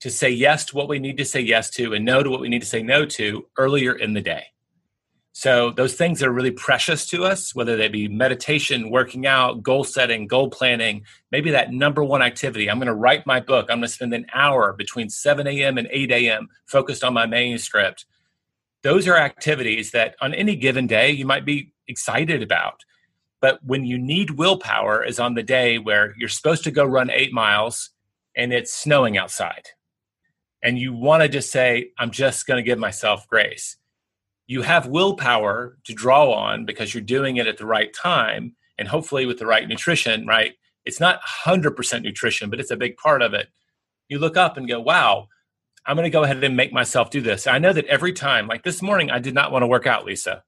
to say yes to what we need to say yes to and no to what we need to say no to earlier in the day. So those things are really precious to us, whether they be meditation, working out, goal setting, goal planning, maybe that number one activity. I'm going to write my book. I'm going to spend an hour between 7 a.m. and 8 a.m. focused on my manuscript. Those are activities that on any given day you might be excited about. But when you need willpower is on the day where you're supposed to go run eight miles and it's snowing outside. And you want to just say, I'm just going to give myself grace you have willpower to draw on because you're doing it at the right time and hopefully with the right nutrition, right? It's not 100% nutrition, but it's a big part of it. You look up and go, wow, I'm going to go ahead and make myself do this. I know that every time, like this morning, I did not want to work out, Lisa.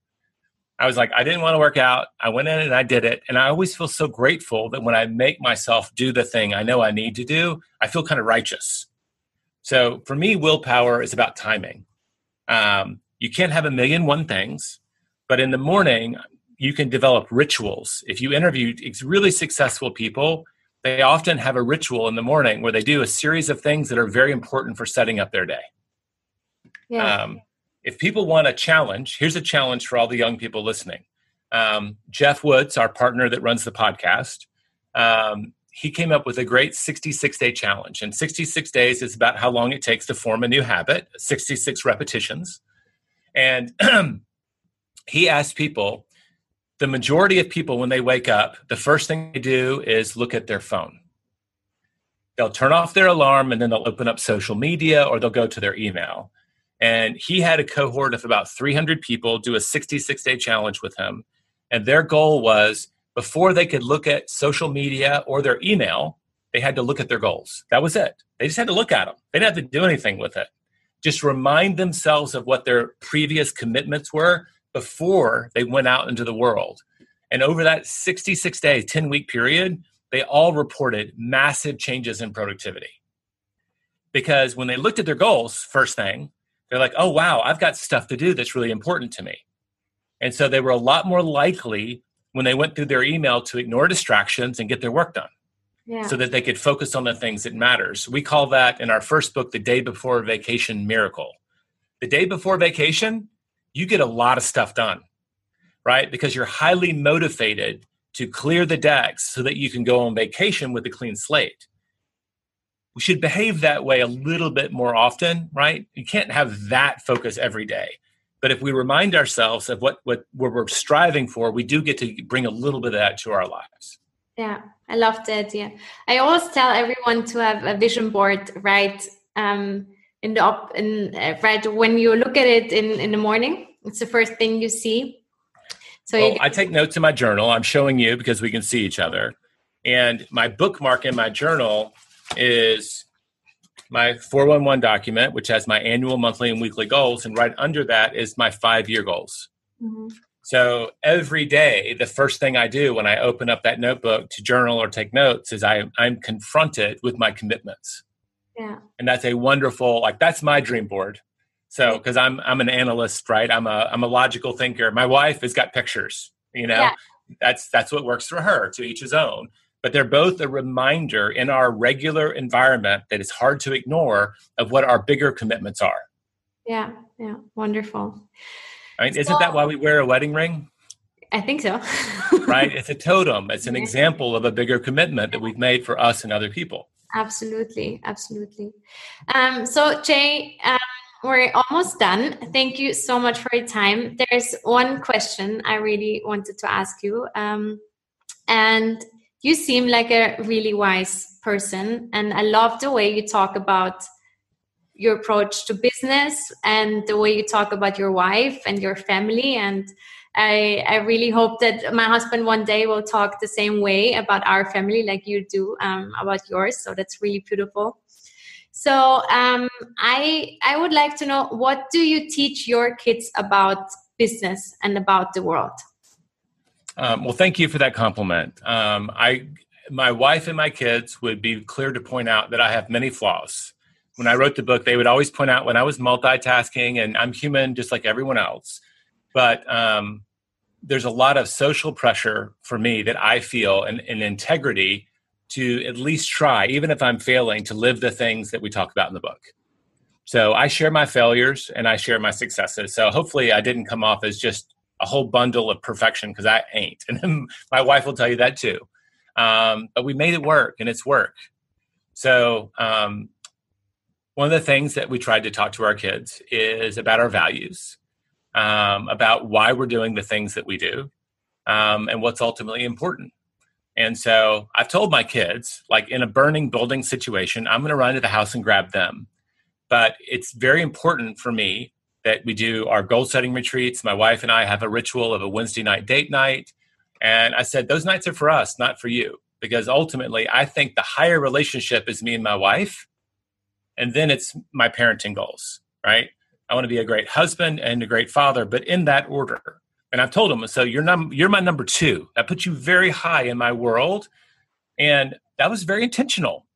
I was like, I didn't want to work out. I went in and I did it. And I always feel so grateful that when I make myself do the thing I know I need to do, I feel kind of righteous. So for me, willpower is about timing. Um, you can't have a million one things, but in the morning, you can develop rituals. If you interview really successful people, they often have a ritual in the morning where they do a series of things that are very important for setting up their day. Yeah. Um, if people want a challenge, here's a challenge for all the young people listening. Um, Geoff Woods, our partner that runs the podcast, um, he came up with a great 66 day challenge. And 66 days is about how long it takes to form a new habit, 66 repetitions. And he asked people the majority of people, when they wake up, the first thing they do is look at their phone. They'll turn off their alarm and then they'll open up social media or they'll go to their email. And he had a cohort of about 300 people do a 66 day challenge with him. And their goal was before they could look at social media or their email, they had to look at their goals. That was it. They just had to look at them. They didn't have to do anything with it. Just remind themselves of what their previous commitments were before they went out into the world. And over that 66 day, 10 week period, they all reported massive changes in productivity. Because when they looked at their goals, first thing, they're like, oh, wow, I've got stuff to do that's really important to me. And so they were a lot more likely when they went through their email to ignore distractions and get their work done. So that they could focus on the things that matters. We call that in our first book the day before vacation miracle. The day before vacation, you get a lot of stuff done, right? Because you're highly motivated to clear the decks so that you can go on vacation with a clean slate. We should behave that way a little bit more often, right? You can't have that focus every day. But if we remind ourselves of what, what, what we're striving for, we do get to bring a little bit of that to our lives. Yeah, I love that. Yeah, I always tell everyone to have a vision board, right? Um, in the up in uh, right when you look at it in in the morning it's the first thing you see so well, i take notes in my journal i'm showing you because we can see each other and my bookmark in my journal is my 411 document which has my annual monthly and weekly goals and right under that is my five year goals mm-hmm. So every day the first thing i do when i open up that notebook to journal or take notes is I, i'm confronted with my commitments yeah. And that's a wonderful like that's my dream board. So because I'm I'm an analyst, right? I'm a I'm a logical thinker. My wife has got pictures, you know. Yeah. That's that's what works for her, to each his own. But they're both a reminder in our regular environment that it's hard to ignore of what our bigger commitments are. Yeah, yeah, wonderful. I mean, isn't that why we wear a wedding ring? I think so. right? It's a totem. It's an example of a bigger commitment that we've made for us and other people. Absolutely, absolutely. Um, so, Jay, um, we're almost done. Thank you so much for your time. There's one question I really wanted to ask you, um, and you seem like a really wise person, and I love the way you talk about your approach to business and the way you talk about your wife and your family and I, I really hope that my husband one day will talk the same way about our family like you do um, about yours. So that's really beautiful. So um, I I would like to know what do you teach your kids about business and about the world? Um, well, thank you for that compliment. Um, I my wife and my kids would be clear to point out that I have many flaws. When I wrote the book, they would always point out when I was multitasking, and I'm human just like everyone else. But um, there's a lot of social pressure for me that I feel and, and integrity to at least try, even if I'm failing, to live the things that we talk about in the book. So I share my failures and I share my successes. So hopefully I didn't come off as just a whole bundle of perfection because I ain't. And my wife will tell you that too. Um, but we made it work and it's work. So um, one of the things that we tried to talk to our kids is about our values um, about why we're doing the things that we do um, and what's ultimately important. And so I've told my kids, like in a burning building situation, I'm going to run to the house and grab them. But it's very important for me that we do our goal setting retreats. My wife and I have a ritual of a Wednesday night date night. And I said, those nights are for us, not for you. Because ultimately, I think the higher relationship is me and my wife. And then it's my parenting goals, right? I want to be a great husband and a great father, but in that order. And I've told him, so you're num- you're my number two. That puts you very high in my world, and that was very intentional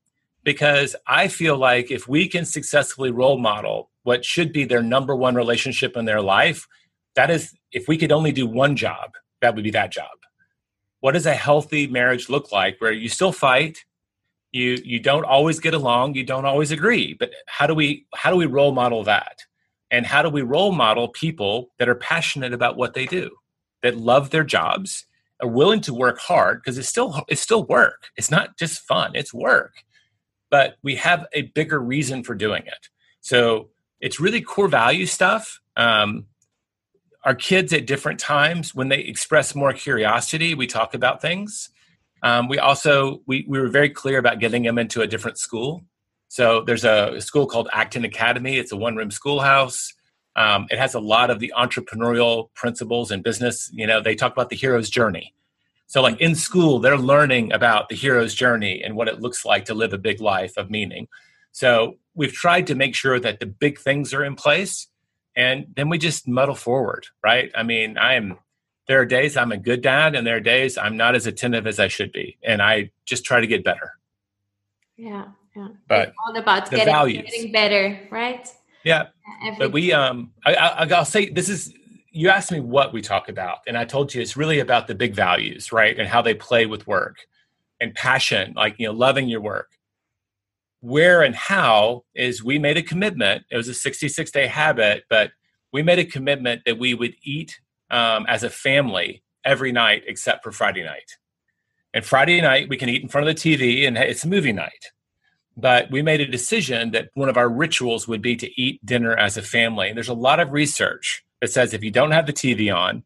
because I feel like if we can successfully role model what should be their number one relationship in their life, that is, if we could only do one job, that would be that job. What does a healthy marriage look like where you still fight, you you don't always get along, you don't always agree, but how do we how do we role model that? And how do we role model people that are passionate about what they do, that love their jobs, are willing to work hard because it's still it's still work. It's not just fun, it's work. But we have a bigger reason for doing it. So it's really core value stuff. Um, our kids at different times when they express more curiosity we talk about things um, we also we, we were very clear about getting them into a different school. So there's a school called acton academy. It's a one room schoolhouse. Um, it has a lot of the entrepreneurial principles in business. You know they talk about the hero's journey. So like in school they're learning about the hero's journey and what it looks like to live a big life of meaning. So we've tried to make sure that the big things are in place and then we just muddle forward right? I mean i'm there are days i'm a good dad and there are days i'm not as attentive as i should be and i just try to get better yeah yeah but it's all about getting, values. getting better right yeah Every but we um I, I i'll say this is you asked me what we talk about and i told you it's really about the big values right and how they play with work and passion like you know loving your work where and how is we made a commitment. It was a 66 day habit, but we made a commitment that we would eat um, as a family every night except for Friday night. And Friday night, we can eat in front of the TV and it's movie night. But we made a decision that one of our rituals would be to eat dinner as a family. And there's a lot of research that says if you don't have the TV on,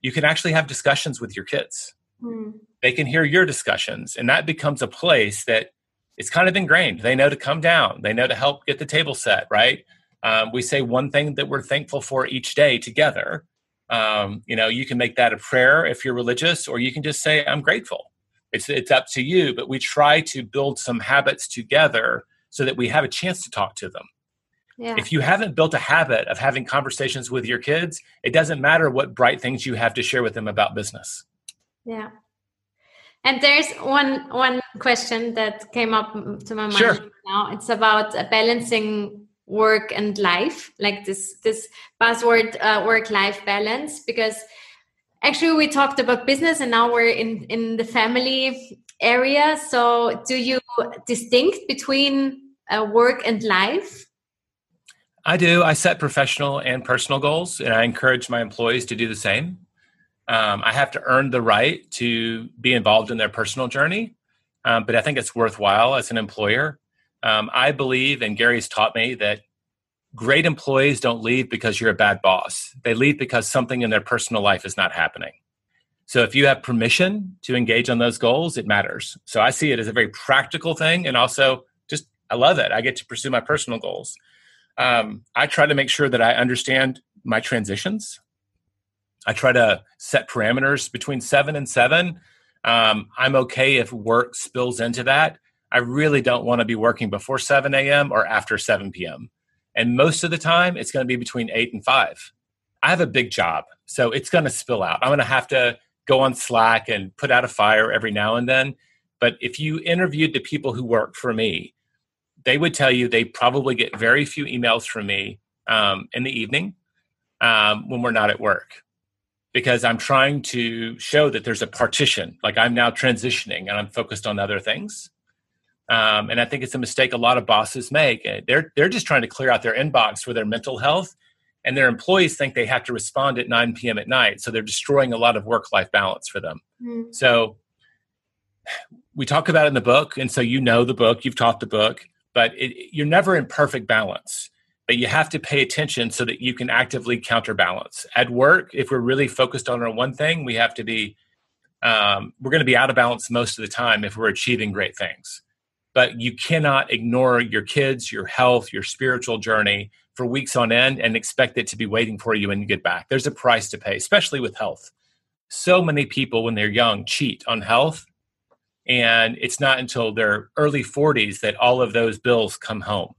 you can actually have discussions with your kids. Mm. They can hear your discussions. And that becomes a place that it's kind of ingrained. They know to come down. They know to help get the table set right. Um, we say one thing that we're thankful for each day together. Um, you know, you can make that a prayer if you're religious, or you can just say, "I'm grateful." It's it's up to you. But we try to build some habits together so that we have a chance to talk to them. Yeah. If you haven't built a habit of having conversations with your kids, it doesn't matter what bright things you have to share with them about business. Yeah. And there's one one question that came up to my mind sure. now. It's about balancing work and life, like this this buzzword uh, work life balance. Because actually, we talked about business, and now we're in in the family area. So, do you distinct between uh, work and life? I do. I set professional and personal goals, and I encourage my employees to do the same. Um, I have to earn the right to be involved in their personal journey, um, but I think it's worthwhile as an employer. Um, I believe, and Gary's taught me, that great employees don't leave because you're a bad boss. They leave because something in their personal life is not happening. So if you have permission to engage on those goals, it matters. So I see it as a very practical thing, and also just I love it. I get to pursue my personal goals. Um, I try to make sure that I understand my transitions. I try to set parameters between seven and seven. Um, I'm okay if work spills into that. I really don't want to be working before 7 a.m. or after 7 p.m. And most of the time, it's going to be between 8 and 5. I have a big job, so it's going to spill out. I'm going to have to go on Slack and put out a fire every now and then. But if you interviewed the people who work for me, they would tell you they probably get very few emails from me um, in the evening um, when we're not at work because I'm trying to show that there's a partition. Like I'm now transitioning and I'm focused on other things. Um, and I think it's a mistake a lot of bosses make. They're they're just trying to clear out their inbox for their mental health, and their employees think they have to respond at 9 p.m. at night. So they're destroying a lot of work life balance for them. Mm. So we talk about it in the book, and so you know the book, you've taught the book, but it, you're never in perfect balance but you have to pay attention so that you can actively counterbalance. At work, if we're really focused on our one thing, we have to be, um, we're going to be out of balance most of the time if we're achieving great things. But you cannot ignore your kids, your health, your spiritual journey for weeks on end and expect it to be waiting for you when you get back. There's a price to pay, especially with health. So many people, when they're young, cheat on health. And it's not until their early 40s that all of those bills come home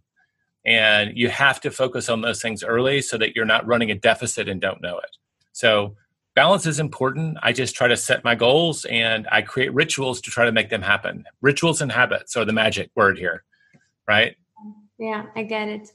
and you have to focus on those things early so that you're not running a deficit and don't know it. So balance is important. I just try to set my goals and I create rituals to try to make them happen. Rituals and habits are the magic word here, right? Yeah, I get it.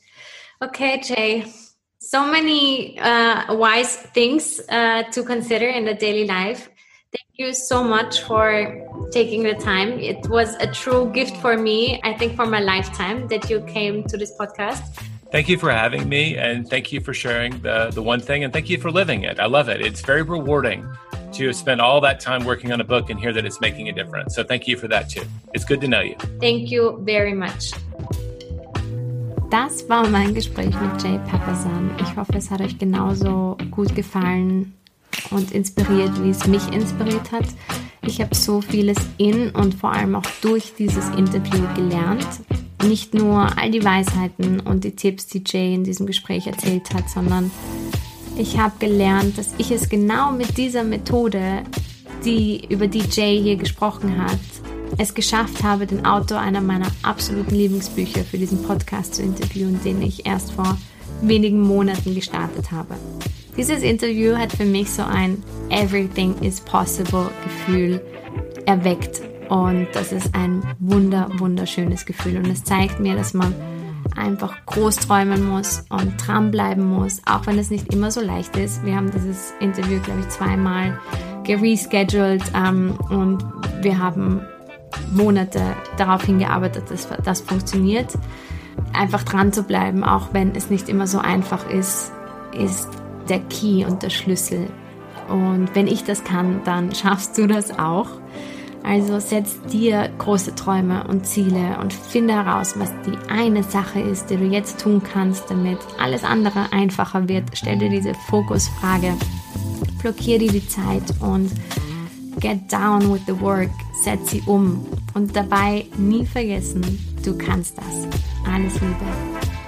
Okay, Jay. So many uh, wise things uh, to consider in the daily life. Thank you so much for taking the time. It was a true gift for me, I think, for my lifetime that you came to this podcast. Thank you for having me, and thank you for sharing the, the one thing, and thank you for living it. I love it. It's very rewarding to spend all that time working on a book and hear that it's making a difference. So thank you for that too. It's good to know you. Thank you very much. das war mein Gespräch mit Jay Papasan. Ich hoffe, es hat euch genauso gut gefallen und inspiriert, wie es mich inspiriert hat. Ich habe so vieles in und vor allem auch durch dieses Interview gelernt. Nicht nur all die Weisheiten und die Tipps, die Jay in diesem Gespräch erzählt hat, sondern ich habe gelernt, dass ich es genau mit dieser Methode, die über die Jay hier gesprochen hat, es geschafft habe, den Autor einer meiner absoluten Lieblingsbücher für diesen Podcast zu interviewen, den ich erst vor wenigen Monaten gestartet habe. Dieses Interview hat für mich so ein Everything is possible Gefühl erweckt und das ist ein wunder, wunderschönes Gefühl und es zeigt mir, dass man einfach groß träumen muss und dranbleiben muss, auch wenn es nicht immer so leicht ist. Wir haben dieses Interview, glaube ich, zweimal gerescheduled ähm, und wir haben Monate darauf hingearbeitet, dass das funktioniert. Einfach dran zu bleiben, auch wenn es nicht immer so einfach ist, ist der Key und der Schlüssel. Und wenn ich das kann, dann schaffst du das auch. Also setz dir große Träume und Ziele und finde heraus, was die eine Sache ist, die du jetzt tun kannst, damit alles andere einfacher wird. Stell dir diese Fokusfrage, blockier dir die Zeit und get down with the work, setz sie um und dabei nie vergessen, du kannst das. Alles Liebe.